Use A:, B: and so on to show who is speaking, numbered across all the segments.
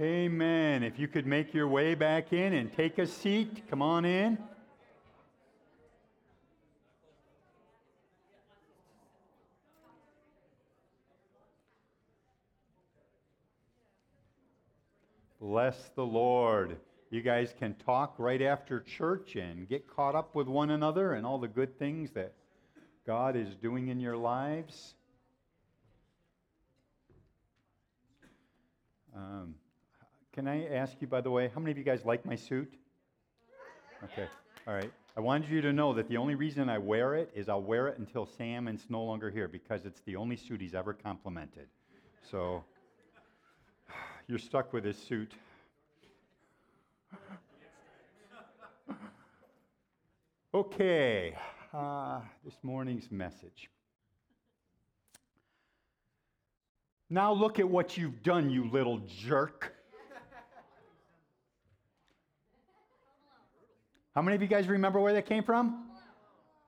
A: Amen. If you could make your way back in and take a seat, come on in. Bless the Lord. You guys can talk right after church and get caught up with one another and all the good things that God is doing in your lives. Um, can I ask you, by the way, how many of you guys like my suit? Okay, all right. I wanted you to know that the only reason I wear it is I'll wear it until Sam is no longer here because it's the only suit he's ever complimented. So you're stuck with his suit. Okay, uh, this morning's message. Now look at what you've done, you little jerk. How many of you guys remember where that came from?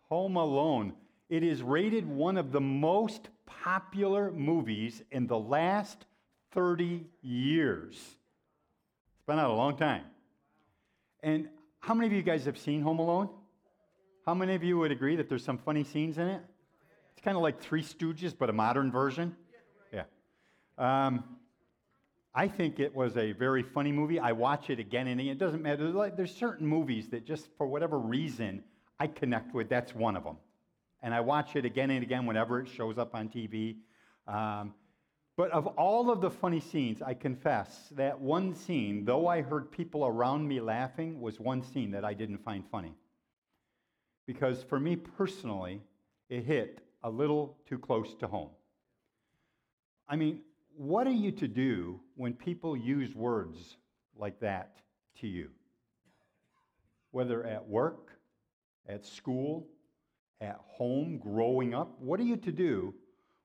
A: Home Alone. It is rated one of the most popular movies in the last 30 years. It's been out a long time. And how many of you guys have seen Home Alone? How many of you would agree that there's some funny scenes in it? It's kind of like Three Stooges, but a modern version. Yeah. Um, I think it was a very funny movie. I watch it again and again. It doesn't matter. There's, there's certain movies that just for whatever reason I connect with. That's one of them. And I watch it again and again whenever it shows up on TV. Um, but of all of the funny scenes, I confess that one scene, though I heard people around me laughing, was one scene that I didn't find funny. Because for me personally, it hit a little too close to home. I mean, what are you to do when people use words like that to you? Whether at work, at school, at home, growing up, what are you to do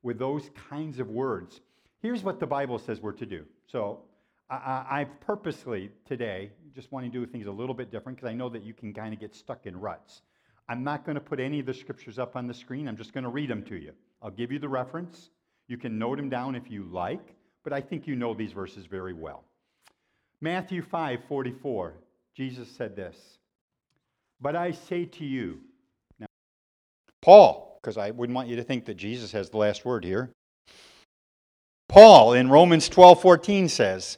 A: with those kinds of words? Here's what the Bible says we're to do. So I, I purposely today just want to do things a little bit different because I know that you can kind of get stuck in ruts. I'm not going to put any of the scriptures up on the screen. I'm just going to read them to you. I'll give you the reference. You can note them down if you like, but I think you know these verses very well. Matthew 5 44, Jesus said this But I say to you, now, Paul, because I wouldn't want you to think that Jesus has the last word here. Paul in Romans 12 14 says,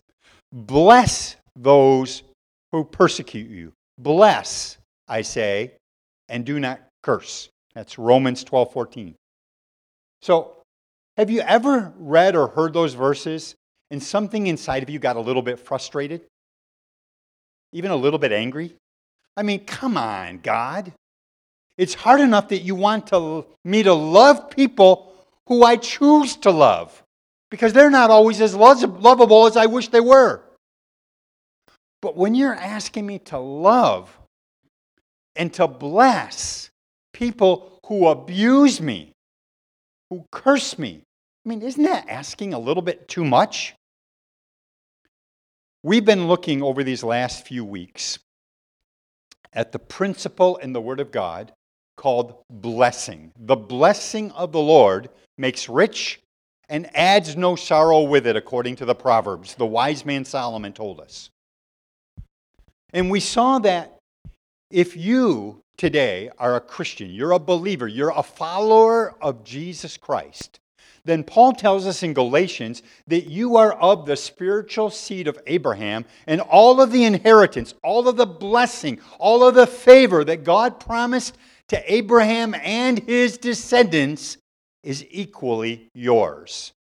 A: Bless those who persecute you. Bless, I say, and do not curse. That's Romans 12 14. So have you ever read or heard those verses and something inside of you got a little bit frustrated? Even a little bit angry? I mean, come on, God. It's hard enough that you want to, me to love people who I choose to love because they're not always as lovable as I wish they were. But when you're asking me to love and to bless people who abuse me, who curse me. I mean, isn't that asking a little bit too much? We've been looking over these last few weeks at the principle in the Word of God called blessing. The blessing of the Lord makes rich and adds no sorrow with it, according to the Proverbs. The wise man Solomon told us. And we saw that if you today are a Christian, you're a believer, you're a follower of Jesus Christ, then Paul tells us in Galatians that you are of the spiritual seed of Abraham, and all of the inheritance, all of the blessing, all of the favor that God promised to Abraham and his descendants is equally yours.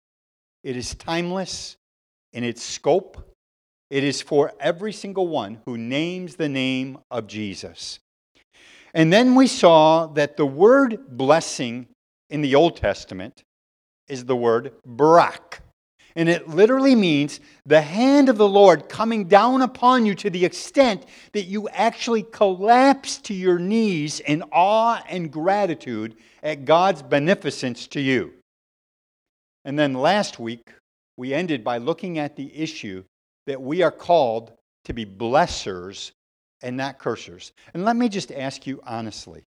A: It is timeless in its scope. It is for every single one who names the name of Jesus. And then we saw that the word blessing in the Old Testament is the word barak. And it literally means the hand of the Lord coming down upon you to the extent that you actually collapse to your knees in awe and gratitude at God's beneficence to you. And then last week, we ended by looking at the issue that we are called to be blessers and not cursors. And let me just ask you honestly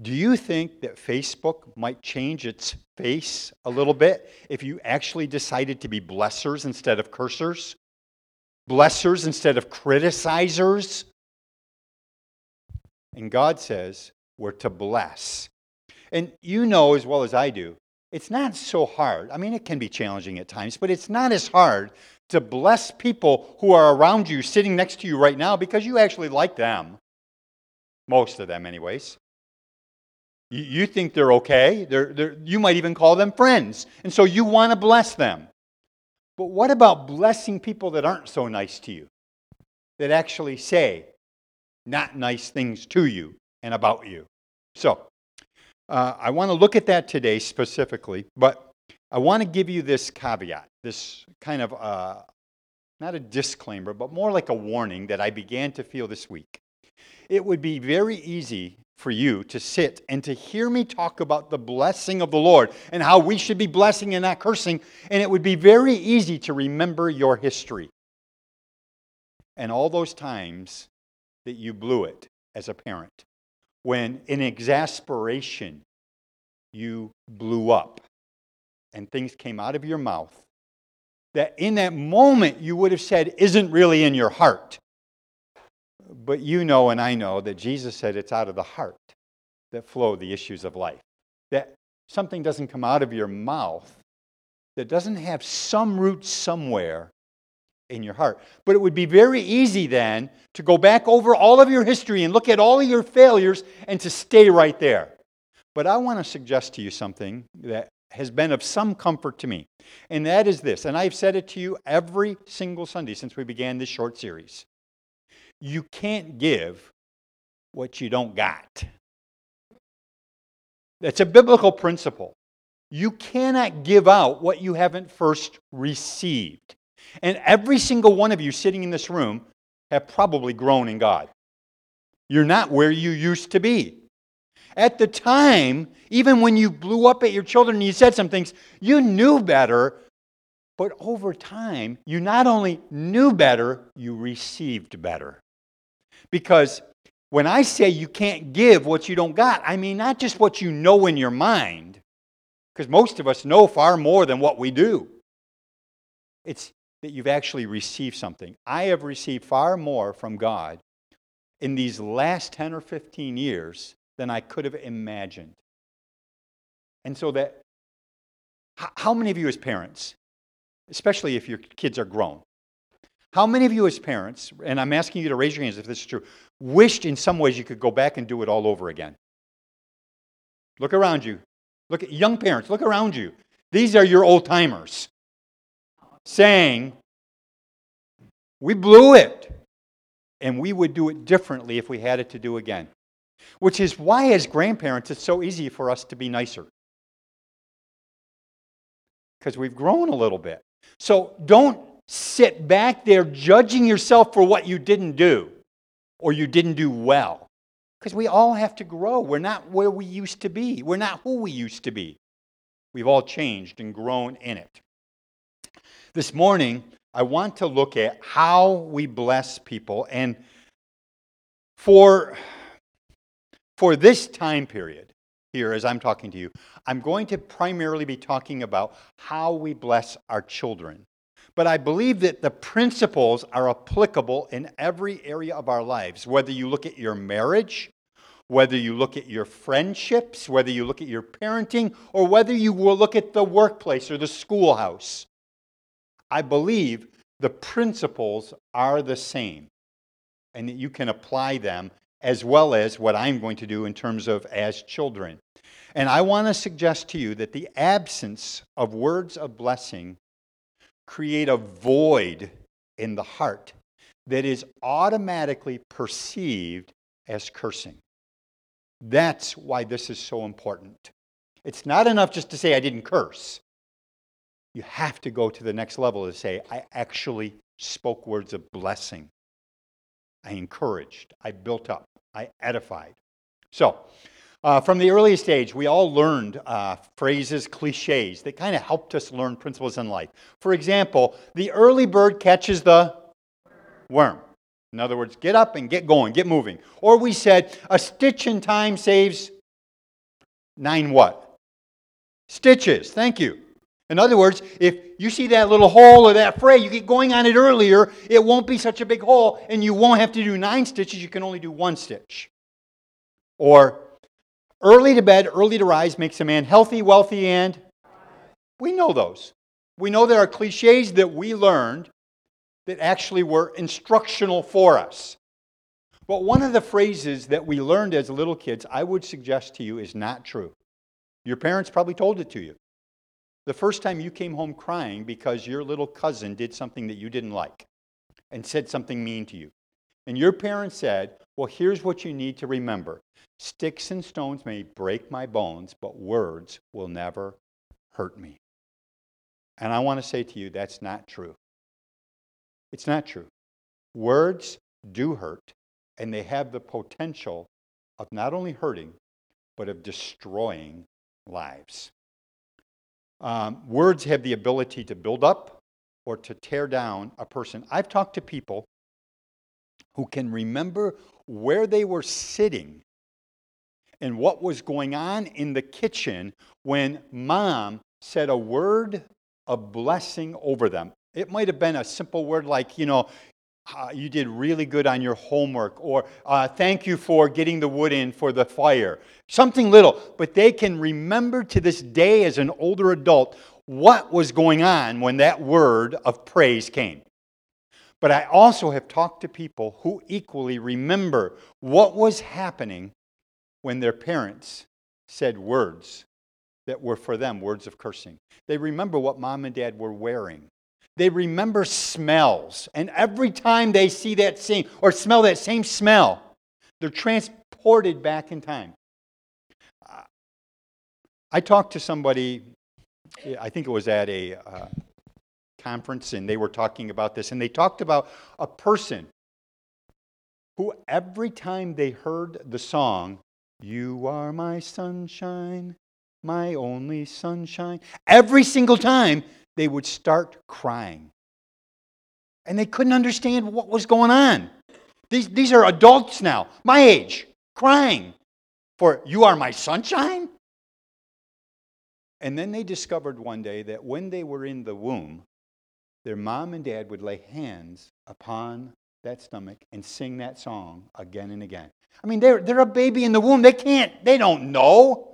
A: do you think that Facebook might change its face a little bit if you actually decided to be blessers instead of cursors? blessers instead of criticizers. And God says we're to bless. And you know as well as I do, it's not so hard. I mean, it can be challenging at times, but it's not as hard to bless people who are around you, sitting next to you right now, because you actually like them. Most of them, anyways. You, you think they're okay. They're, they're, you might even call them friends. And so you want to bless them. But what about blessing people that aren't so nice to you? That actually say not nice things to you and about you. So, uh, I want to look at that today specifically, but I want to give you this caveat, this kind of uh, not a disclaimer, but more like a warning that I began to feel this week. It would be very easy for you to sit and to hear me talk about the blessing of the Lord and how we should be blessing and not cursing, and it would be very easy to remember your history and all those times that you blew it as a parent when, in exasperation, you blew up and things came out of your mouth that in that moment you would have said isn't really in your heart. But you know, and I know, that Jesus said it's out of the heart that flow the issues of life. That something doesn't come out of your mouth that doesn't have some root somewhere in your heart. But it would be very easy then to go back over all of your history and look at all of your failures and to stay right there. But I want to suggest to you something that has been of some comfort to me, and that is this, and I've said it to you every single Sunday since we began this short series. You can't give what you don't got. That's a biblical principle. You cannot give out what you haven't first received. And every single one of you sitting in this room have probably grown in God. You're not where you used to be. At the time, even when you blew up at your children and you said some things, you knew better. But over time, you not only knew better, you received better. Because when I say you can't give what you don't got, I mean not just what you know in your mind, because most of us know far more than what we do. It's that you've actually received something. I have received far more from God in these last 10 or 15 years than I could have imagined. And so that, how many of you as parents, especially if your kids are grown, how many of you as parents, and I'm asking you to raise your hands if this is true, wished in some ways you could go back and do it all over again? Look around you. Look at young parents, look around you. These are your old timers saying, We blew it, and we would do it differently if we had it to do again. Which is why, as grandparents, it's so easy for us to be nicer. Because we've grown a little bit. So don't sit back there judging yourself for what you didn't do or you didn't do well. Because we all have to grow. We're not where we used to be, we're not who we used to be. We've all changed and grown in it. This morning, I want to look at how we bless people. And for, for this time period here, as I'm talking to you, I'm going to primarily be talking about how we bless our children. But I believe that the principles are applicable in every area of our lives, whether you look at your marriage, whether you look at your friendships, whether you look at your parenting, or whether you will look at the workplace or the schoolhouse. I believe the principles are the same and that you can apply them as well as what I'm going to do in terms of as children. And I want to suggest to you that the absence of words of blessing create a void in the heart that is automatically perceived as cursing. That's why this is so important. It's not enough just to say I didn't curse. You have to go to the next level to say, I actually spoke words of blessing. I encouraged. I built up. I edified. So, uh, from the earliest age, we all learned uh, phrases, cliches that kind of helped us learn principles in life. For example, the early bird catches the worm. In other words, get up and get going, get moving. Or we said, a stitch in time saves nine what? Stitches. Thank you. In other words, if you see that little hole or that fray, you get going on it earlier, it won't be such a big hole, and you won't have to do nine stitches, you can only do one stitch. Or, early to bed, early to rise makes a man healthy, wealthy, and we know those. We know there are cliches that we learned that actually were instructional for us. But one of the phrases that we learned as little kids, I would suggest to you, is not true. Your parents probably told it to you. The first time you came home crying because your little cousin did something that you didn't like and said something mean to you. And your parents said, Well, here's what you need to remember sticks and stones may break my bones, but words will never hurt me. And I want to say to you, that's not true. It's not true. Words do hurt, and they have the potential of not only hurting, but of destroying lives. Um, words have the ability to build up or to tear down a person. I've talked to people who can remember where they were sitting and what was going on in the kitchen when mom said a word of blessing over them. It might have been a simple word like, you know, uh, you did really good on your homework, or uh, thank you for getting the wood in for the fire. Something little, but they can remember to this day as an older adult what was going on when that word of praise came. But I also have talked to people who equally remember what was happening when their parents said words that were for them words of cursing. They remember what mom and dad were wearing. They remember smells. And every time they see that same or smell that same smell, they're transported back in time. I talked to somebody, I think it was at a uh, conference, and they were talking about this. And they talked about a person who, every time they heard the song, You are my sunshine, my only sunshine, every single time they would start crying. And they couldn't understand what was going on. These, these are adults now, my age, crying for, You are my sunshine? And then they discovered one day that when they were in the womb, their mom and dad would lay hands upon that stomach and sing that song again and again. I mean, they're, they're a baby in the womb. They can't, they don't know.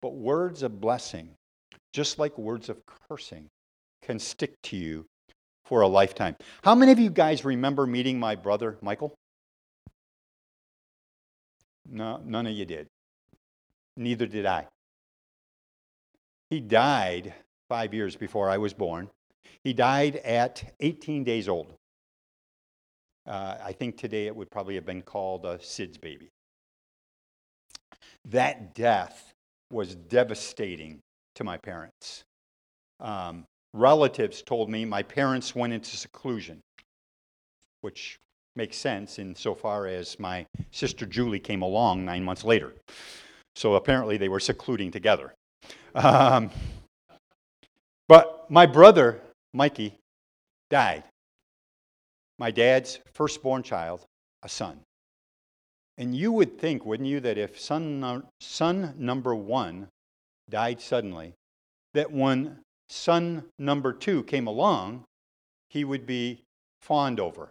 A: But words of blessing, just like words of cursing, can stick to you for a lifetime. How many of you guys remember meeting my brother, Michael? No, none of you did. Neither did I. He died five years before I was born. He died at 18 days old. Uh, I think today it would probably have been called a SIDS baby. That death was devastating to my parents. Um, relatives told me my parents went into seclusion, which makes sense insofar as my sister Julie came along nine months later. So apparently they were secluding together. Um, but my brother, Mikey, died. My dad's firstborn child, a son. And you would think, wouldn't you, that if son, son number one died suddenly, that when son number two came along, he would be fawned over.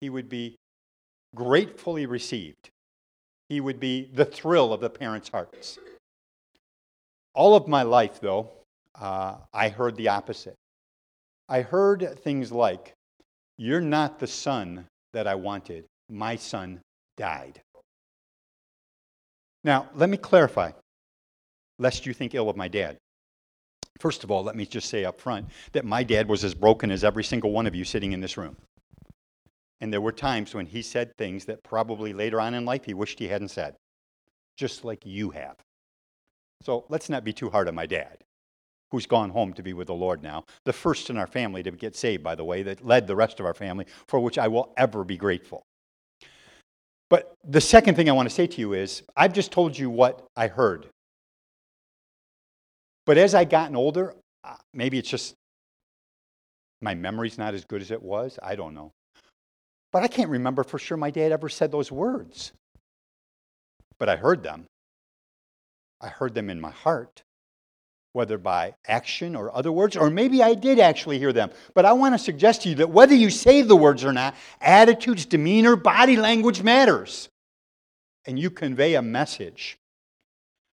A: He would be gratefully received. He would be the thrill of the parents' hearts. All of my life, though, uh, I heard the opposite. I heard things like, You're not the son that I wanted. My son died. Now, let me clarify, lest you think ill of my dad. First of all, let me just say up front that my dad was as broken as every single one of you sitting in this room. And there were times when he said things that probably later on in life he wished he hadn't said, just like you have. So let's not be too hard on my dad, who's gone home to be with the Lord now. The first in our family to get saved, by the way, that led the rest of our family, for which I will ever be grateful. But the second thing I want to say to you is I've just told you what I heard. But as I've gotten older, uh, maybe it's just my memory's not as good as it was. I don't know. But I can't remember for sure my dad ever said those words. But I heard them. I heard them in my heart. whether by action or other words, or maybe I did actually hear them. But I want to suggest to you that whether you say the words or not, attitudes, demeanor, body language matters. And you convey a message.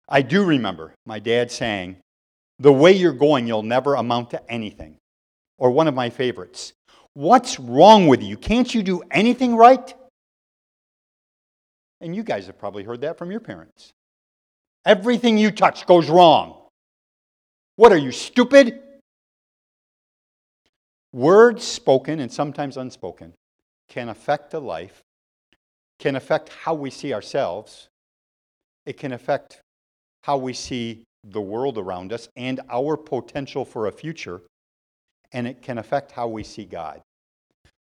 A: I do remember my dad saying, The way you're going, you'll never amount to anything. Or one of my favorites, What's wrong with you? Can't you do anything right? And you guys have probably heard that from your parents. Everything you touch goes wrong. What are you, stupid? Words spoken and sometimes unspoken can affect a life, can affect how we see ourselves, it can affect how we see the world around us and our potential for a future, and it can affect how we see God.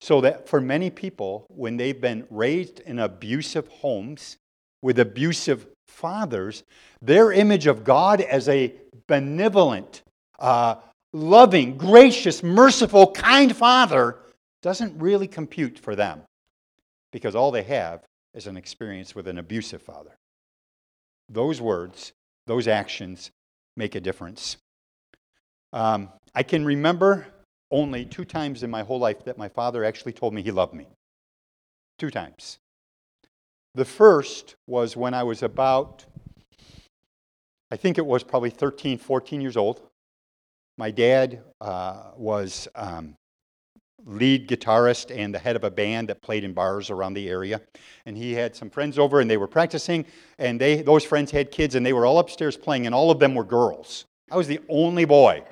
A: So that for many people, when they've been raised in abusive homes with abusive fathers, their image of God as a benevolent, uh, loving, gracious, merciful, kind father doesn't really compute for them because all they have is an experience with an abusive father. Those words, those actions make a difference. Um, I can remember only two times in my whole life that my father actually told me he loved me. Two times. The first was when I was about, I think it was probably 13, 14 years old. My dad uh, was um, lead guitarist and the head of a band that played in bars around the area. And he had some friends over and they were practicing, and they, those friends had kids, and they were all upstairs playing, and all of them were girls. I was the only boy.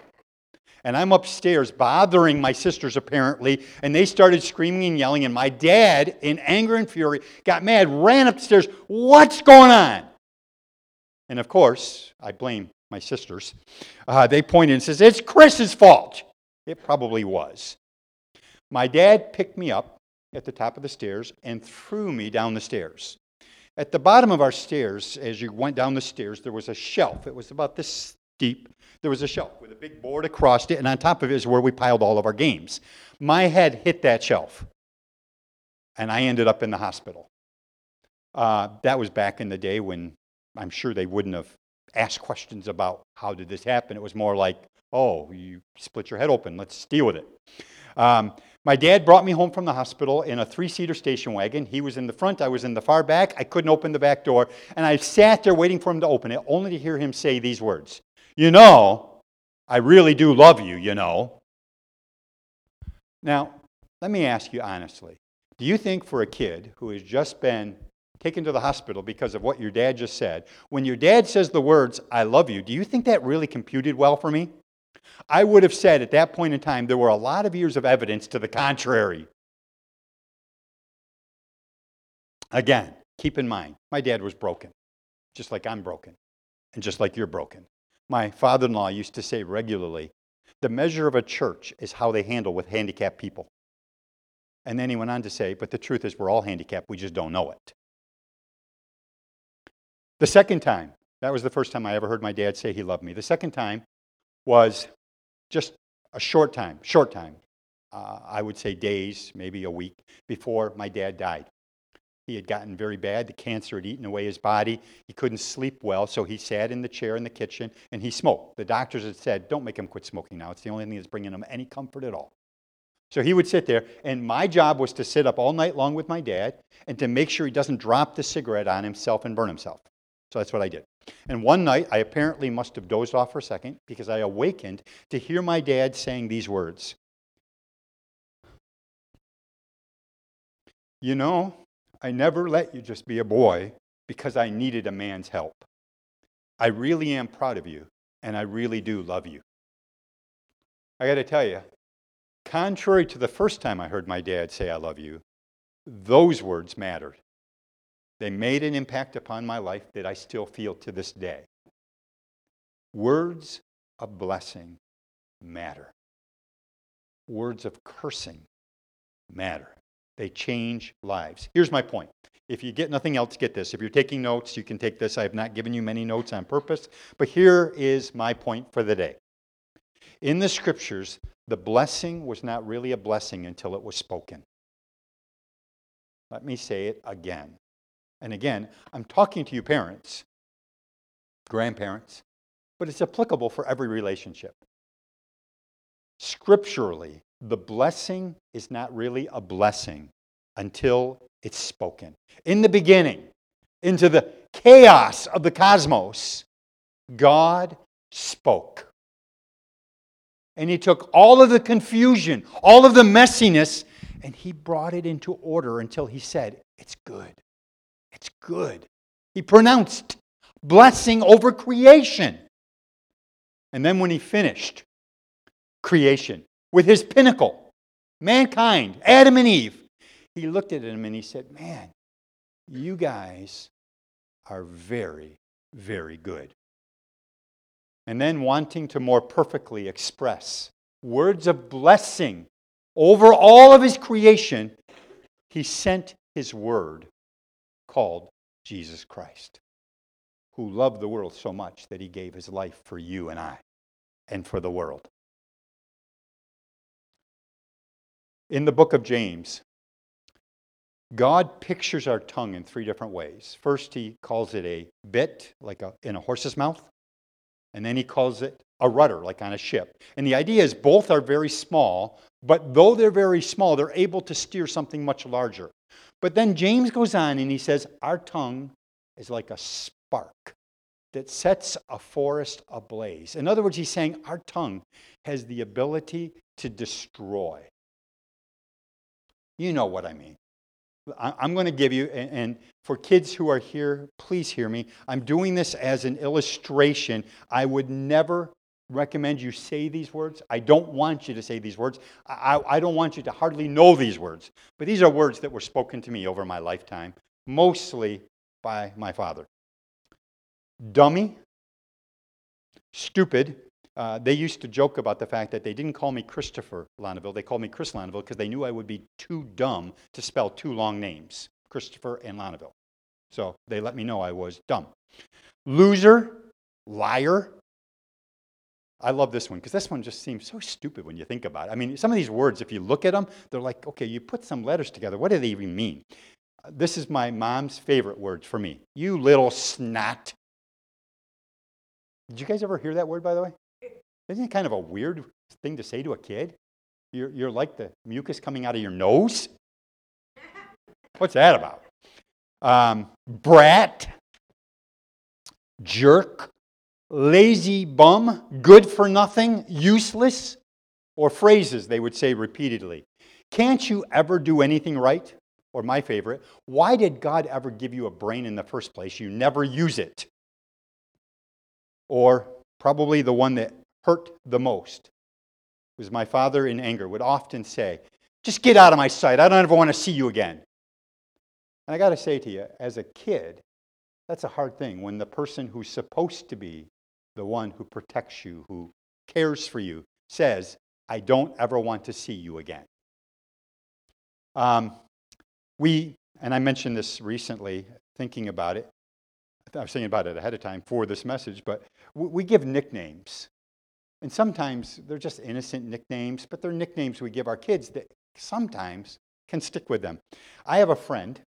A: And I'm upstairs bothering my sisters, apparently, and they started screaming and yelling. And my dad, in anger and fury, got mad, ran upstairs. What's going on? And of course, I blame my sisters. Uh, they pointed and says, It's Chris's fault. It probably was. My dad picked me up at the top of the stairs and threw me down the stairs. At the bottom of our stairs, as you went down the stairs, there was a shelf. It was about this deep there was a shelf with a big board across it, and on top of it is where we piled all of our games. My head hit that shelf, and I ended up in the hospital. Uh, that was back in the day when I'm sure they wouldn't have asked questions about how did this happen. It was more like, oh, you split your head open, let's deal with it. Um, my dad brought me home from the hospital in a three seater station wagon. He was in the front, I was in the far back. I couldn't open the back door, and I sat there waiting for him to open it, only to hear him say these words you know, I really do love you, you know. Now, let me ask you honestly do you think for a kid who has just been taken to the hospital because of what your dad just said, when your dad says the words, I love you, do you think that really computed well for me? I would have said at that point in time there were a lot of years of evidence to the contrary. Again, keep in mind, my dad was broken, just like I'm broken, and just like you're broken. My father in law used to say regularly the measure of a church is how they handle with handicapped people. And then he went on to say, but the truth is, we're all handicapped, we just don't know it. The second time, that was the first time I ever heard my dad say he loved me. The second time was just a short time, short time. Uh, I would say days, maybe a week before my dad died. He had gotten very bad. The cancer had eaten away his body. He couldn't sleep well, so he sat in the chair in the kitchen and he smoked. The doctors had said, Don't make him quit smoking now. It's the only thing that's bringing him any comfort at all. So he would sit there, and my job was to sit up all night long with my dad and to make sure he doesn't drop the cigarette on himself and burn himself. So that's what I did. And one night, I apparently must have dozed off for a second because I awakened to hear my dad saying these words You know, I never let you just be a boy because I needed a man's help. I really am proud of you, and I really do love you. I got to tell you, contrary to the first time I heard my dad say, I love you, those words mattered. They made an impact upon my life that I still feel to this day. Words of blessing matter. Words of cursing matter. They change lives. Here's my point. If you get nothing else, get this. If you're taking notes, you can take this. I have not given you many notes on purpose, but here is my point for the day. In the scriptures, the blessing was not really a blessing until it was spoken. Let me say it again. And again, I'm talking to you parents, grandparents, but it's applicable for every relationship. Scripturally, the blessing is not really a blessing until it's spoken. In the beginning, into the chaos of the cosmos, God spoke. And He took all of the confusion, all of the messiness, and He brought it into order until He said, It's good. It's good. He pronounced blessing over creation. And then when He finished creation with His pinnacle, mankind, Adam and Eve, He looked at him and He said, Man, you guys are very, very good. And then wanting to more perfectly express words of blessing over all of his creation, he sent his word called Jesus Christ, who loved the world so much that he gave his life for you and I and for the world. In the book of James, God pictures our tongue in three different ways. First, he calls it a bit, like a, in a horse's mouth, and then he calls it a rudder, like on a ship. And the idea is both are very small, but though they're very small, they're able to steer something much larger. But then James goes on and he says, Our tongue is like a spark that sets a forest ablaze. In other words, he's saying our tongue has the ability to destroy. You know what I mean. I'm going to give you, and for kids who are here, please hear me. I'm doing this as an illustration. I would never recommend you say these words. I don't want you to say these words. I, I don't want you to hardly know these words. But these are words that were spoken to me over my lifetime, mostly by my father. Dummy, stupid, uh, they used to joke about the fact that they didn't call me Christopher Lonneville. They called me Chris Lonneville because they knew I would be too dumb to spell two long names, Christopher and Lonneville. So they let me know I was dumb. Loser, liar. I love this one because this one just seems so stupid when you think about it. I mean, some of these words, if you look at them, they're like, okay, you put some letters together. What do they even mean? This is my mom's favorite words for me. You little snot. Did you guys ever hear that word, by the way? Isn't it kind of a weird thing to say to a kid? You're, you're like the mucus coming out of your nose? What's that about? Um, brat, jerk, lazy bum, good for nothing, useless, or phrases they would say repeatedly. Can't you ever do anything right? Or my favorite, why did God ever give you a brain in the first place? You never use it. Or probably the one that hurt the most was my father in anger would often say, Just get out of my sight. I don't ever want to see you again. And I got to say to you, as a kid, that's a hard thing when the person who's supposed to be the one who protects you, who cares for you, says, I don't ever want to see you again. Um, we, and I mentioned this recently, thinking about it. I was thinking about it ahead of time for this message, but we give nicknames and sometimes they're just innocent nicknames, but they're nicknames we give our kids that sometimes can stick with them. I have a friend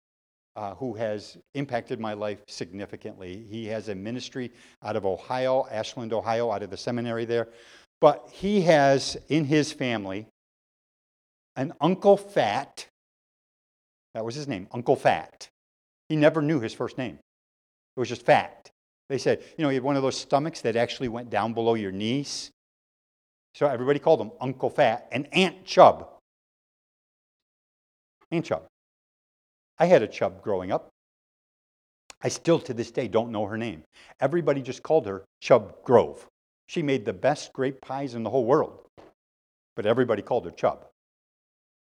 A: uh, who has impacted my life significantly. He has a ministry out of Ohio, Ashland, Ohio, out of the seminary there. But he has in his family an Uncle Fat. That was his name, Uncle Fat. He never knew his first name, it was just Fat. They said, you know, he had one of those stomachs that actually went down below your knees. So everybody called him Uncle Fat and Aunt Chub. Aunt Chub. I had a Chub growing up. I still to this day don't know her name. Everybody just called her Chub Grove. She made the best grape pies in the whole world, but everybody called her Chub.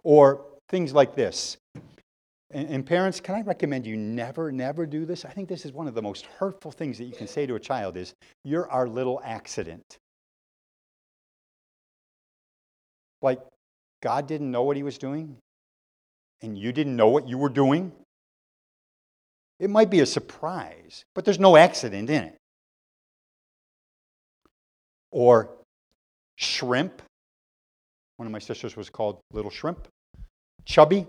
A: Or things like this. And, parents, can I recommend you never, never do this? I think this is one of the most hurtful things that you can say to a child is, you're our little accident. Like God didn't know what he was doing and you didn't know what you were doing? It might be a surprise, but there's no accident in it. Or shrimp. One of my sisters was called Little Shrimp. Chubby,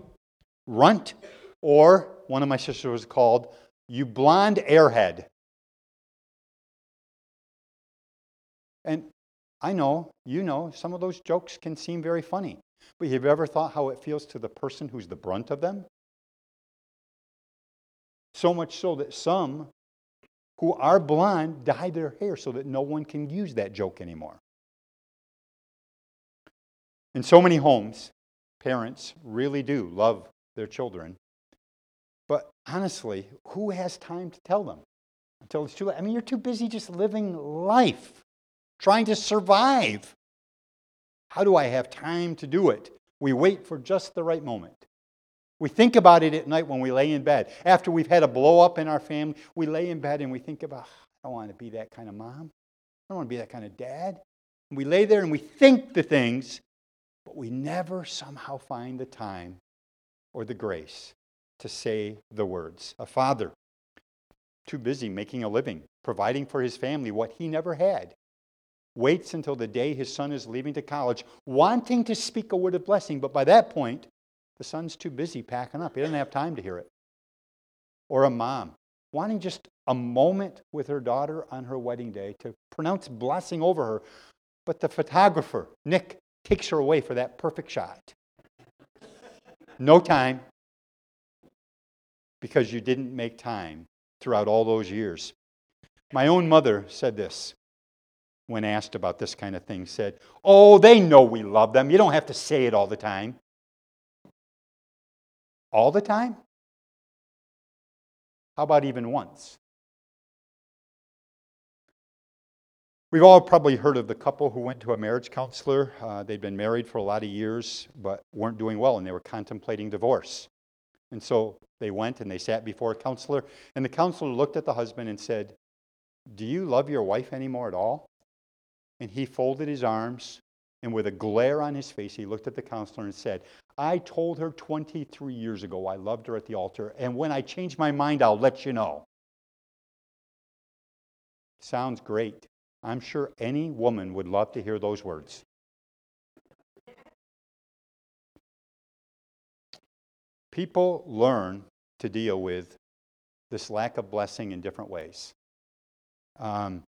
A: runt, or one of my sisters was called You Blonde Airhead. And I know, you know, some of those jokes can seem very funny. But have you ever thought how it feels to the person who's the brunt of them? So much so that some who are blind dye their hair so that no one can use that joke anymore. In so many homes, parents really do love their children. But honestly, who has time to tell them until it's too late? I mean, you're too busy just living life, trying to survive. How do I have time to do it? We wait for just the right moment. We think about it at night when we lay in bed. After we've had a blow up in our family, we lay in bed and we think about, ah, I don't want to be that kind of mom. I don't want to be that kind of dad. And we lay there and we think the things, but we never somehow find the time or the grace to say the words. A father, too busy making a living, providing for his family what he never had, waits until the day his son is leaving to college, wanting to speak a word of blessing, but by that point, the son's too busy packing up. He doesn't have time to hear it. Or a mom wanting just a moment with her daughter on her wedding day to pronounce blessing over her, but the photographer, Nick, takes her away for that perfect shot. No time because you didn't make time throughout all those years. My own mother said this when asked about this kind of thing said, "Oh, they know we love them. You don't have to say it all the time." All the time? How about even once? We've all probably heard of the couple who went to a marriage counselor. Uh, they'd been married for a lot of years, but weren't doing well, and they were contemplating divorce. And so they went and they sat before a counselor, and the counselor looked at the husband and said, Do you love your wife anymore at all? And he folded his arms, and with a glare on his face, he looked at the counselor and said, I told her 23 years ago I loved her at the altar, and when I change my mind, I'll let you know. Sounds great. I'm sure any woman would love to hear those words. People learn to deal with this lack of blessing in different ways. Um,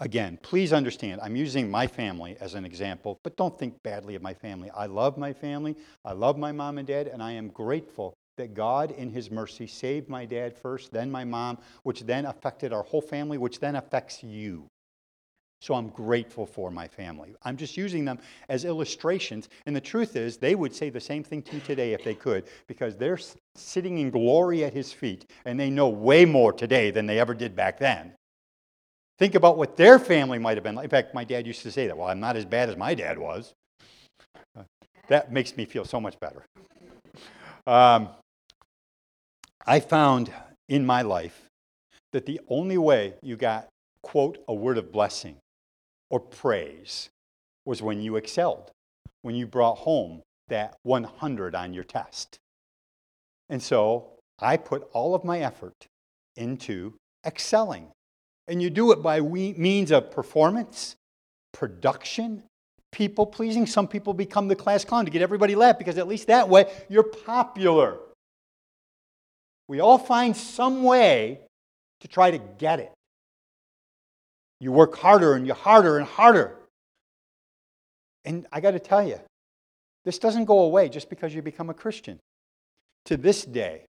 A: Again, please understand, I'm using my family as an example, but don't think badly of my family. I love my family, I love my mom and dad, and I am grateful that God, in His mercy, saved my dad first, then my mom, which then affected our whole family, which then affects you. So I'm grateful for my family. I'm just using them as illustrations. And the truth is, they would say the same thing to you today if they could, because they're sitting in glory at His feet, and they know way more today than they ever did back then. Think about what their family might have been like. In fact, my dad used to say that. Well, I'm not as bad as my dad was. That makes me feel so much better. Um, I found in my life that the only way you got, quote, a word of blessing or praise was when you excelled, when you brought home that 100 on your test. And so I put all of my effort into excelling. And you do it by means of performance, production, people pleasing. Some people become the class clown to get everybody laugh because at least that way you're popular. We all find some way to try to get it. You work harder and you harder and harder. And I got to tell you, this doesn't go away just because you become a Christian. To this day,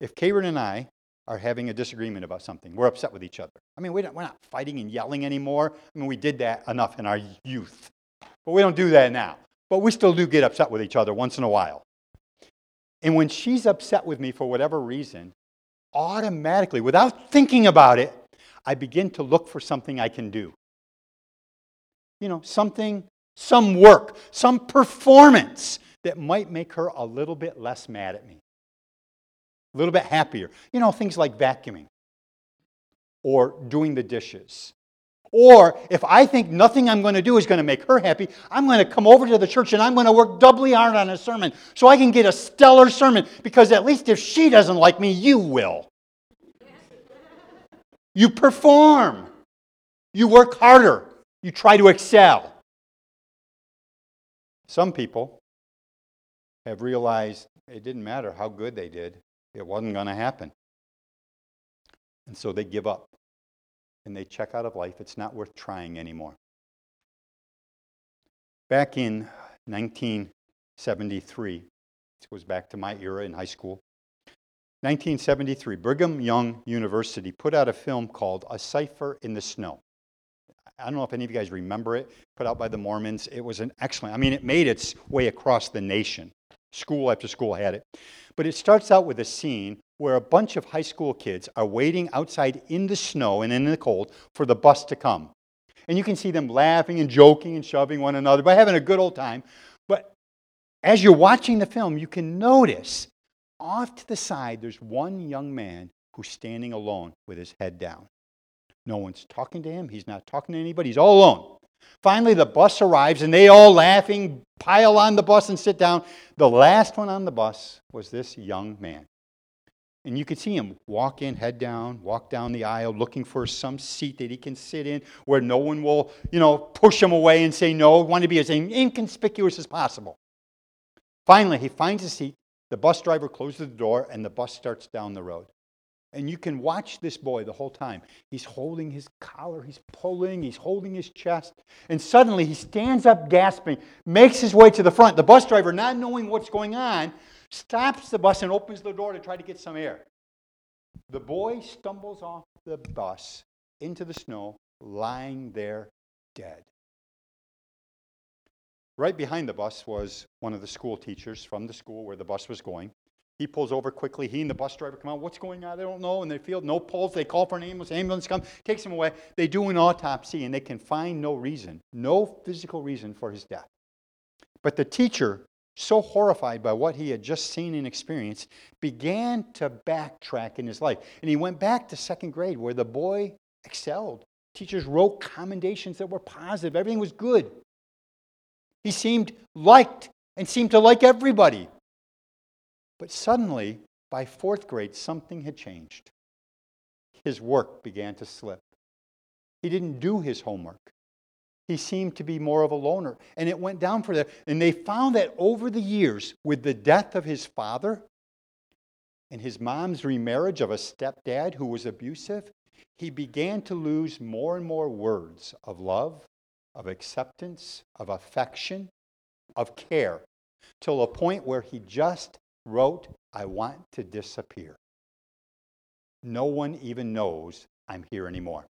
A: if Karen and I are having a disagreement about something. We're upset with each other. I mean, we we're not fighting and yelling anymore. I mean, we did that enough in our youth. But we don't do that now. But we still do get upset with each other once in a while. And when she's upset with me for whatever reason, automatically, without thinking about it, I begin to look for something I can do. You know, something, some work, some performance that might make her a little bit less mad at me a little bit happier. You know, things like vacuuming or doing the dishes. Or if I think nothing I'm going to do is going to make her happy, I'm going to come over to the church and I'm going to work doubly hard on a sermon so I can get a stellar sermon because at least if she doesn't like me, you will. You perform. You work harder. You try to excel. Some people have realized it didn't matter how good they did. It wasn't going to happen. And so they give up. and they check out of life. It's not worth trying anymore. Back in 1973, this goes back to my era in high school. 1973, Brigham Young University put out a film called A Cipher in the Snow. I don't know if any of you guys remember it, put out by the Mormons. It was an excellent, I mean, it made its way across the nation. School after school had it. But it starts out with a scene where a bunch of high school kids are waiting outside in the snow and in the cold for the bus to come. And you can see them laughing and joking and shoving one another, but having a good old time. But as you're watching the film, you can notice off to the side there's one young man who's standing alone with his head down. No one's talking to him, he's not talking to anybody, he's all alone. Finally, the bus arrives and they all laughing pile on the bus and sit down. The last one on the bus was this young man. And you could see him walk in, head down, walk down the aisle, looking for some seat that he can sit in where no one will, you know, push him away and say no. Want to be as inconspicuous as possible. Finally, he finds a seat. The bus driver closes the door and the bus starts down the road. And you can watch this boy the whole time. He's holding his collar, he's pulling, he's holding his chest. And suddenly he stands up gasping, makes his way to the front. The bus driver, not knowing what's going on, stops the bus and opens the door to try to get some air. The boy stumbles off the bus into the snow, lying there dead. Right behind the bus was one of the school teachers from the school where the bus was going. He pulls over quickly. He and the bus driver come out. What's going on? They don't know. And they feel no pulse. They call for an ambulance. Ambulance comes, takes him away. They do an autopsy, and they can find no reason, no physical reason for his death. But the teacher, so horrified by what he had just seen and experienced, began to backtrack in his life. And he went back to second grade, where the boy excelled. Teachers wrote commendations that were positive. Everything was good. He seemed liked and seemed to like everybody. But suddenly, by fourth grade, something had changed. His work began to slip. He didn't do his homework. He seemed to be more of a loner. And it went down for them. And they found that over the years, with the death of his father and his mom's remarriage of a stepdad who was abusive, he began to lose more and more words of love, of acceptance, of affection, of care, till a point where he just wrote, I want to disappear. No one even knows I'm here anymore.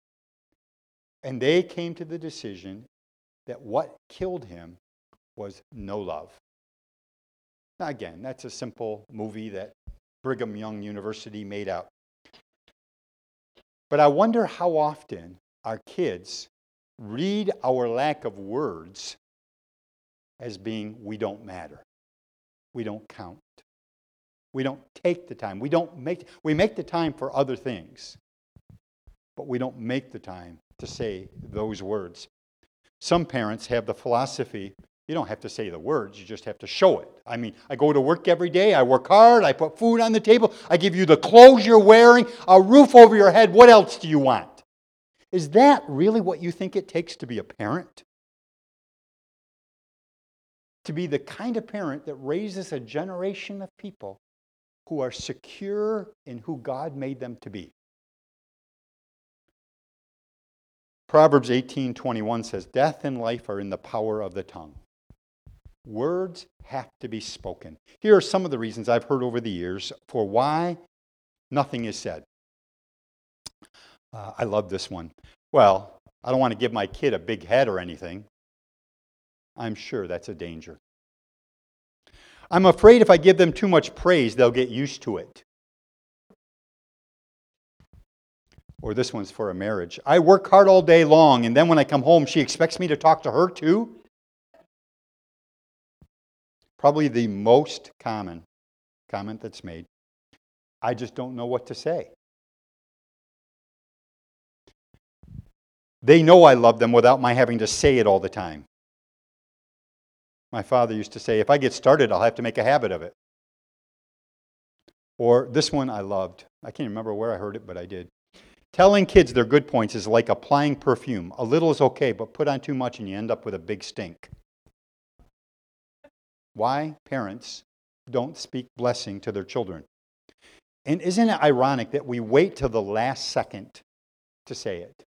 A: And they came to the decision that what killed him was no love. Now, again, that's a simple movie that Brigham Young University made up. But I wonder how often our kids read our lack of words as being we don't matter, we don't count. We don't take the time. We don't make we make the time for other things. But we don't make the time to say those words. Some parents have the philosophy you don't have to say the words, you just have to show it. I mean, I go to work every day, I work hard, I put food on the table, I give you the clothes you're wearing, a roof over your head. What else do you want? Is that really what you think it takes to be a parent? To be the kind of parent that raises a generation of people who are secure in who God made them to be. Proverbs 18:21 says, "Death and life are in the power of the tongue." Words have to be spoken. Here are some of the reasons I've heard over the years for why nothing is said. Uh, I love this one. Well, I don't want to give my kid a big head or anything. I'm sure that's a danger. I'm afraid if I give them too much praise, they'll get used to it. Or this one's for a marriage. I work hard all day long, and then when I come home, she expects me to talk to her too. Probably the most common comment that's made. I just don't know what to say. They know I love them without my having to say it all the time. My father used to say, if I get started, I'll have to make a habit of it. Or this one I loved. I can't remember where I heard it, but I did. Telling kids their good points is like applying perfume. A little is okay, but put on too much and you end up with a big stink. Why parents don't speak blessing to their children? And isn't it ironic that we wait till the last second to say it?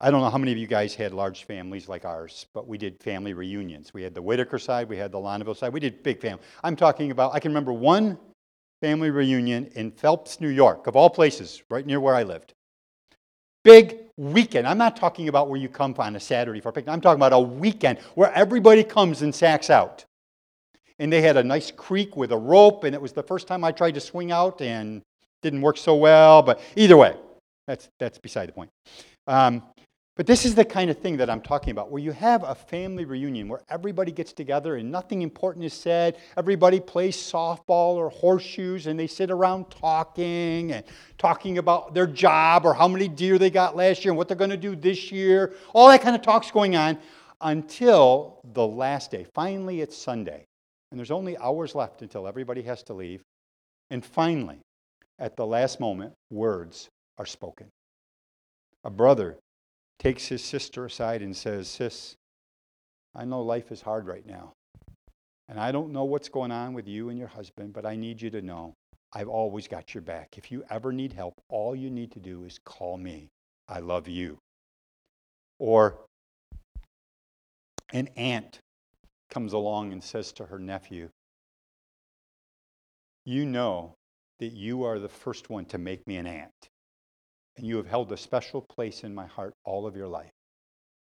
A: I don't know how many of you guys had large families like ours, but we did family reunions. We had the Whitaker side, we had the Lonneville side, we did big family. I'm talking about, I can remember one family reunion in Phelps, New York, of all places, right near where I lived. Big weekend. I'm not talking about where you come on a Saturday for a picnic. I'm talking about a weekend where everybody comes and sacks out. And they had a nice creek with a rope, and it was the first time I tried to swing out and didn't work so well, but either way, that's, that's beside the point. Um, but this is the kind of thing that I'm talking about, where you have a family reunion where everybody gets together and nothing important is said. Everybody plays softball or horseshoes and they sit around talking and talking about their job or how many deer they got last year and what they're going to do this year. All that kind of talk's going on until the last day. Finally, it's Sunday. And there's only hours left until everybody has to leave. And finally, at the last moment, words are spoken. A brother takes his sister aside and says, Sis, I know life is hard right now. And I don't know what's going on with you and your husband, but I need you to know I've always got your back. If you ever need help, all you need to do is call me. I love you. Or an aunt comes along and says to her nephew, You know that you are the first one to make me an aunt and you have held a special place in my heart all of your life.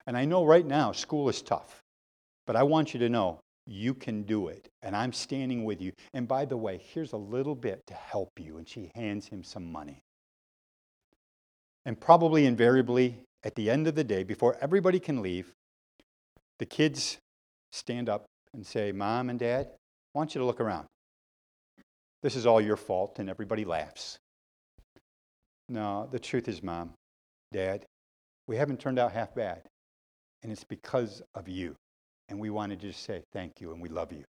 A: And I know right now school is tough, but I want you to know you can do it, and I'm standing with you. And by the way, here's a little bit to help you. And she hands him some money. And probably invariably, at the end of the day, before everybody can leave, the kids stand up and say, Mom and Dad, I want you to look around. This is all your fault, and everybody laughs. No, the truth is, Mom, Dad, we haven't turned out half bad. And it's because of you. And we wanted to just say thank you and we love you.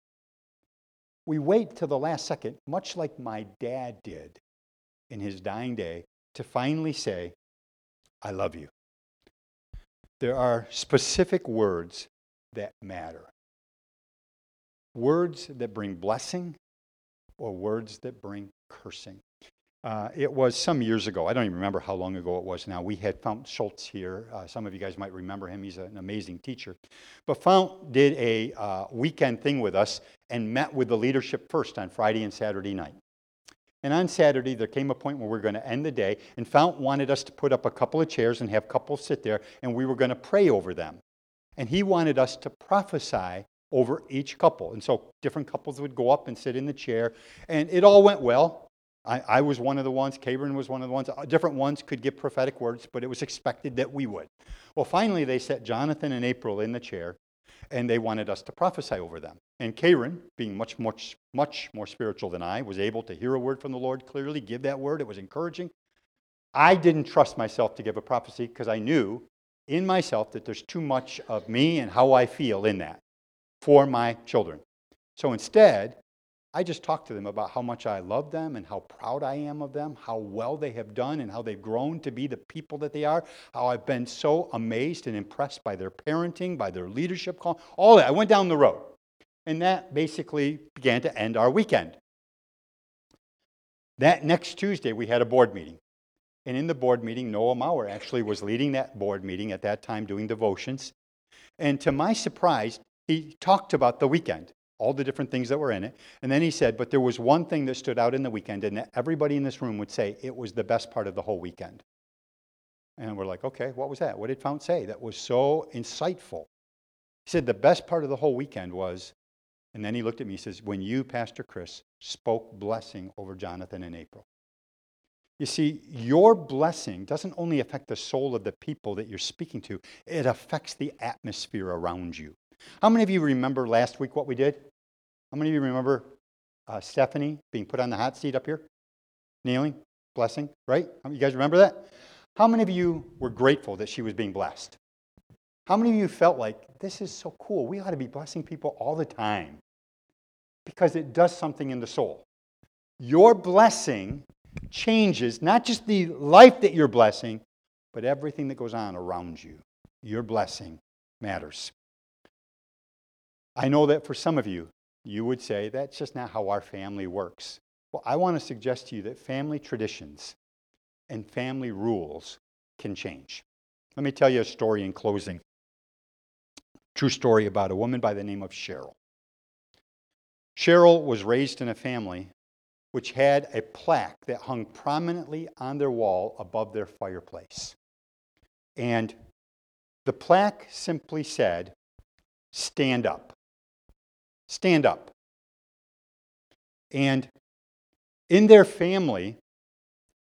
A: We wait till the last second, much like my dad did in his dying day, to finally say, I love you. There are specific words that matter words that bring blessing or words that bring cursing. Uh, it was some years ago. I don't even remember how long ago it was now. We had Fount Schultz here. Uh, some of you guys might remember him. He's an amazing teacher. But Fount did a uh, weekend thing with us and met with the leadership first on Friday and Saturday night. And on Saturday, there came a point where we are going to end the day, and Fount wanted us to put up a couple of chairs and have couples sit there, and we were going to pray over them. And he wanted us to prophesy over each couple. And so different couples would go up and sit in the chair, and it all went well. I, I was one of the ones, Cabron was one of the ones. Uh, different ones could give prophetic words, but it was expected that we would. Well, finally, they set Jonathan and April in the chair, and they wanted us to prophesy over them. And Karen, being much, much, much more spiritual than I, was able to hear a word from the Lord clearly, give that word. It was encouraging. I didn't trust myself to give a prophecy because I knew in myself that there's too much of me and how I feel in that for my children. So instead, I just talked to them about how much I love them and how proud I am of them, how well they have done and how they've grown to be the people that they are, how I've been so amazed and impressed by their parenting, by their leadership call, all that. I went down the road. And that basically began to end our weekend. That next Tuesday, we had a board meeting. And in the board meeting, Noah Mauer actually was leading that board meeting at that time doing devotions. And to my surprise, he talked about the weekend all the different things that were in it. And then he said, but there was one thing that stood out in the weekend, and everybody in this room would say it was the best part of the whole weekend. And we're like, okay, what was that? What did Fount say? That was so insightful. He said, the best part of the whole weekend was, and then he looked at me, he says, when you, Pastor Chris, spoke blessing over Jonathan in April. You see, your blessing doesn't only affect the soul of the people that you're speaking to, it affects the atmosphere around you. How many of you remember last week what we did? How many of you remember uh, Stephanie being put on the hot seat up here? Kneeling, blessing, right? You guys remember that? How many of you were grateful that she was being blessed? How many of you felt like, this is so cool? We ought to be blessing people all the time because it does something in the soul. Your blessing changes not just the life that you're blessing, but everything that goes on around you. Your blessing matters. I know that for some of you, you would say, that's just not how our family works. Well, I want to suggest to you that family traditions and family rules can change. Let me tell you a story in closing. True story about a woman by the name of Cheryl. Cheryl was raised in a family which had a plaque that hung prominently on their wall above their fireplace. And the plaque simply said, Stand up. Stand up. And in their family,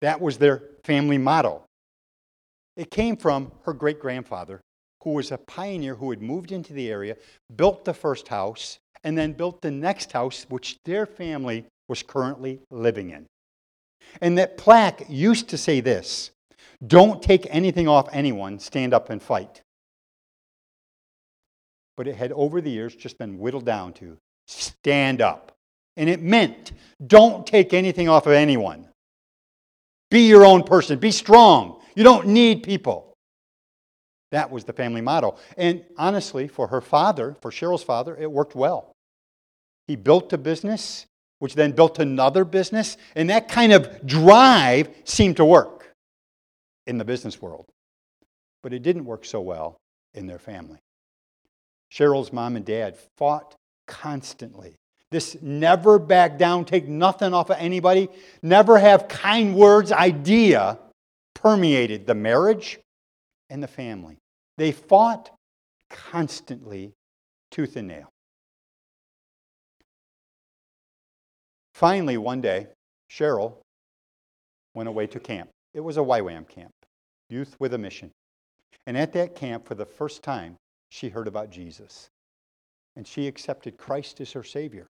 A: that was their family motto. It came from her great grandfather, who was a pioneer who had moved into the area, built the first house, and then built the next house, which their family was currently living in. And that plaque used to say this Don't take anything off anyone, stand up and fight. But it had over the years just been whittled down to stand up. And it meant don't take anything off of anyone. Be your own person, be strong. You don't need people. That was the family motto. And honestly, for her father, for Cheryl's father, it worked well. He built a business, which then built another business, and that kind of drive seemed to work in the business world. But it didn't work so well in their family. Cheryl's mom and dad fought constantly. This never back down, take nothing off of anybody, never have kind words idea permeated the marriage and the family. They fought constantly, tooth and nail. Finally, one day, Cheryl went away to camp. It was a YWAM camp, Youth with a Mission. And at that camp, for the first time, she heard about Jesus. And she accepted Christ as her Savior.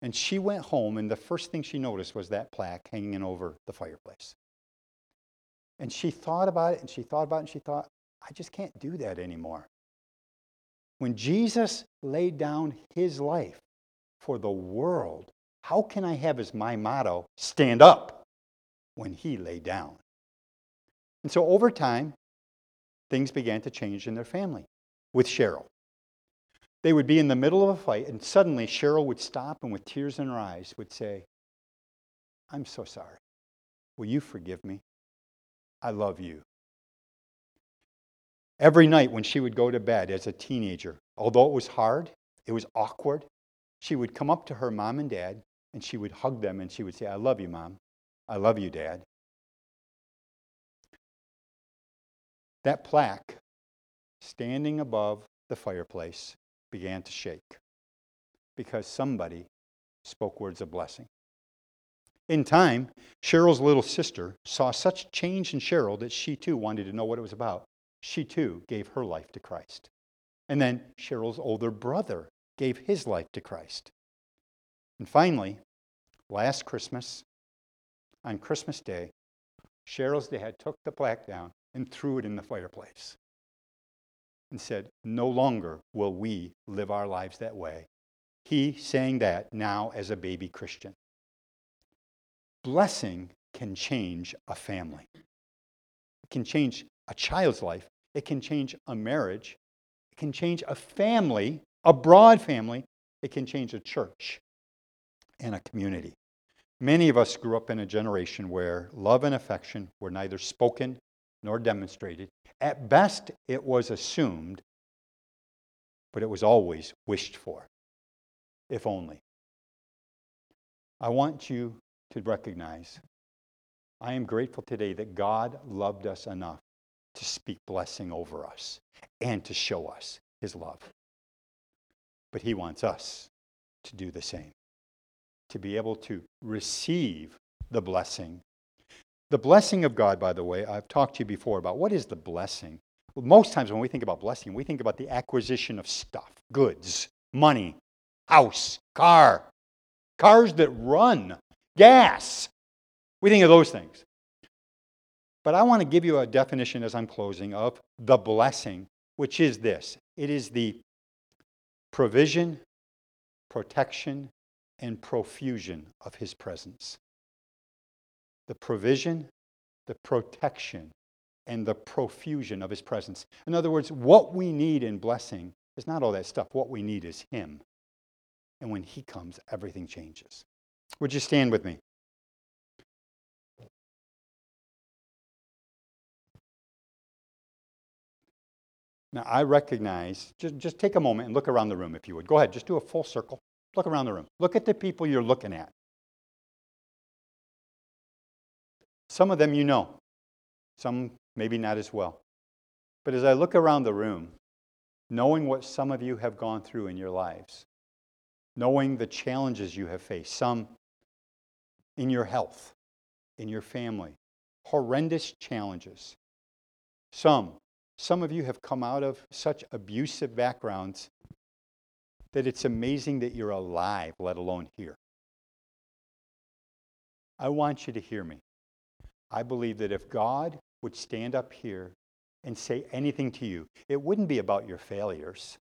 A: And she went home, and the first thing she noticed was that plaque hanging over the fireplace. And she thought about it, and she thought about it, and she thought, I just can't do that anymore. When Jesus laid down his life for the world, how can I have as my motto, stand up, when he lay down? And so over time, things began to change in their family with Cheryl. They would be in the middle of a fight, and suddenly Cheryl would stop and, with tears in her eyes, would say, I'm so sorry. Will you forgive me? I love you. Every night when she would go to bed as a teenager, although it was hard, it was awkward, she would come up to her mom and dad and she would hug them and she would say, I love you, mom. I love you, dad. That plaque standing above the fireplace began to shake because somebody spoke words of blessing. In time, Cheryl's little sister saw such change in Cheryl that she too wanted to know what it was about. She too gave her life to Christ. And then Cheryl's older brother gave his life to Christ. And finally, last Christmas, on Christmas Day, Cheryl's dad took the plaque down and threw it in the fireplace and said, No longer will we live our lives that way. He saying that now as a baby Christian. Blessing can change a family, it can change a child's life, it can change a marriage, it can change a family, a broad family, it can change a church and a community. Many of us grew up in a generation where love and affection were neither spoken nor demonstrated. At best, it was assumed, but it was always wished for, if only. I want you to recognize I am grateful today that God loved us enough to speak blessing over us and to show us his love. But he wants us to do the same, to be able to receive the blessing the blessing of God, by the way, I've talked to you before about what is the blessing. Well, most times when we think about blessing, we think about the acquisition of stuff, goods, money, house, car, cars that run, gas. We think of those things. But I want to give you a definition as I'm closing of the blessing, which is this it is the provision, protection, and profusion of his presence the provision, the protection, and the profusion of his presence. In other words, what we need in blessing is not all that stuff. What we need is him. And when he comes, everything changes. Would you stand with me? Now, I recognize, just, just take a moment and look around the room if you would. Go ahead, just do a full circle. Look around the room. Look at the people you're looking at. Some of them you know, some maybe not as well. But as I look around the room, knowing what some of you have gone through in your lives, knowing the challenges you have faced, some in your health, in your family, horrendous challenges. Some, some of you have come out of such abusive backgrounds that it's amazing that you're alive, let alone here. I want you to hear me. I believe that if God would stand up here and say anything to you, it wouldn't be about your failures.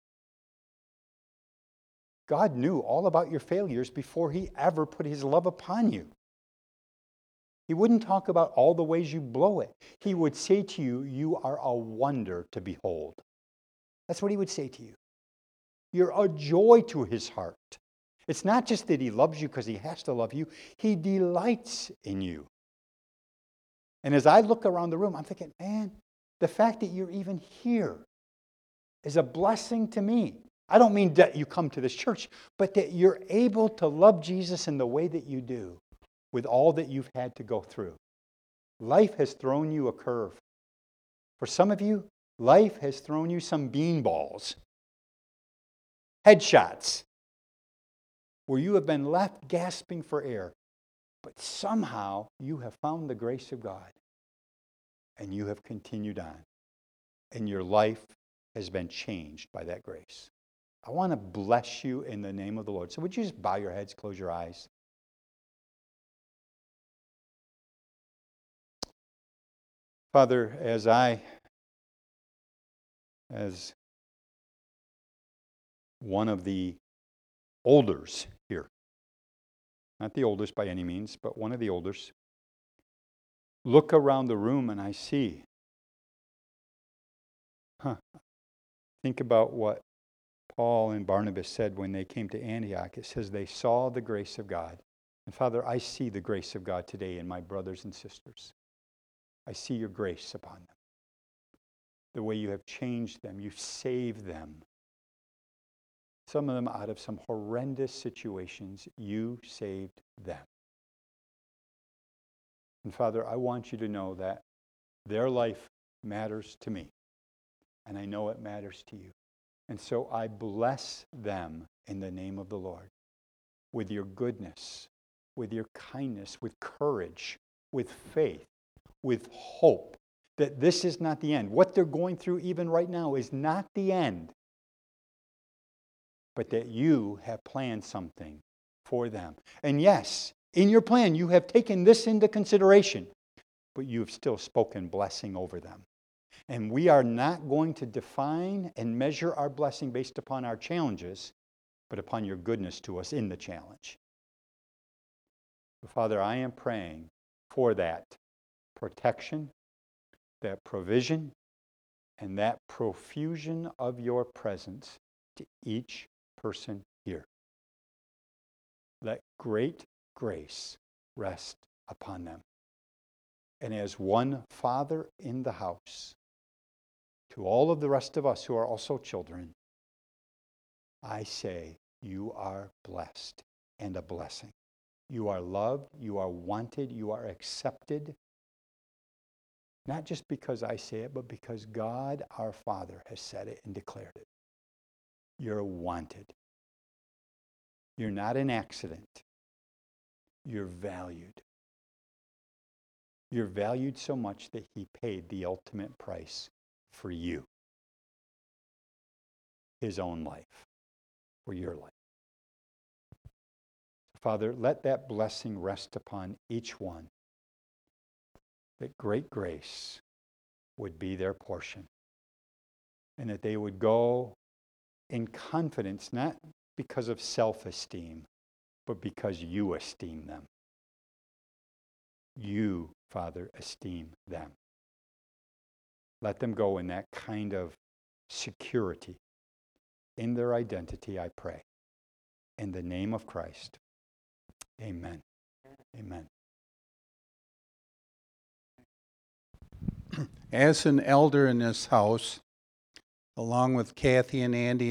A: God knew all about your failures before he ever put his love upon you. He wouldn't talk about all the ways you blow it. He would say to you, You are a wonder to behold. That's what he would say to you. You're a joy to his heart. It's not just that he loves you because he has to love you, he delights in you. And as I look around the room, I'm thinking, man, the fact that you're even here is a blessing to me. I don't mean that you come to this church, but that you're able to love Jesus in the way that you do with all that you've had to go through. Life has thrown you a curve. For some of you, life has thrown you some beanballs, headshots, where you have been left gasping for air. But somehow you have found the grace of God and you have continued on. And your life has been changed by that grace. I want to bless you in the name of the Lord. So, would you just bow your heads, close your eyes? Father, as I, as one of the olders not the oldest by any means, but one of the olders, look around the room and I see, huh, think about what Paul and Barnabas said when they came to Antioch. It says they saw the grace of God. And Father, I see the grace of God today in my brothers and sisters. I see your grace upon them. The way you have changed them, you've saved them. Some of them out of some horrendous situations, you saved them. And Father, I want you to know that their life matters to me. And I know it matters to you. And so I bless them in the name of the Lord with your goodness, with your kindness, with courage, with faith, with hope that this is not the end. What they're going through, even right now, is not the end, but that you have planned something for them. And yes, in your plan, you have taken this into consideration, but you have still spoken blessing over them. And we are not going to define and measure our blessing based upon our challenges, but upon your goodness to us in the challenge. Father, I am praying for that protection, that provision, and that profusion of your presence to each person here. Let great grace rest upon them. And as one father in the house, to all of the rest of us who are also children, I say, you are blessed and a blessing. You are loved, you are wanted, you are accepted. Not just because I say it, but because God our Father has said it and declared it. You're wanted. You're not an accident. You're valued. You're valued so much that He paid the ultimate price for you his own life for your life. Father, let that blessing rest upon each one, that great grace would be their portion, and that they would go in confidence, not because of self esteem, but because you esteem them. You, Father, esteem them. Let them go in that kind of security in their identity, I pray. In the name of Christ. Amen. Amen.
B: As an elder in this house, along with Kathy and Andy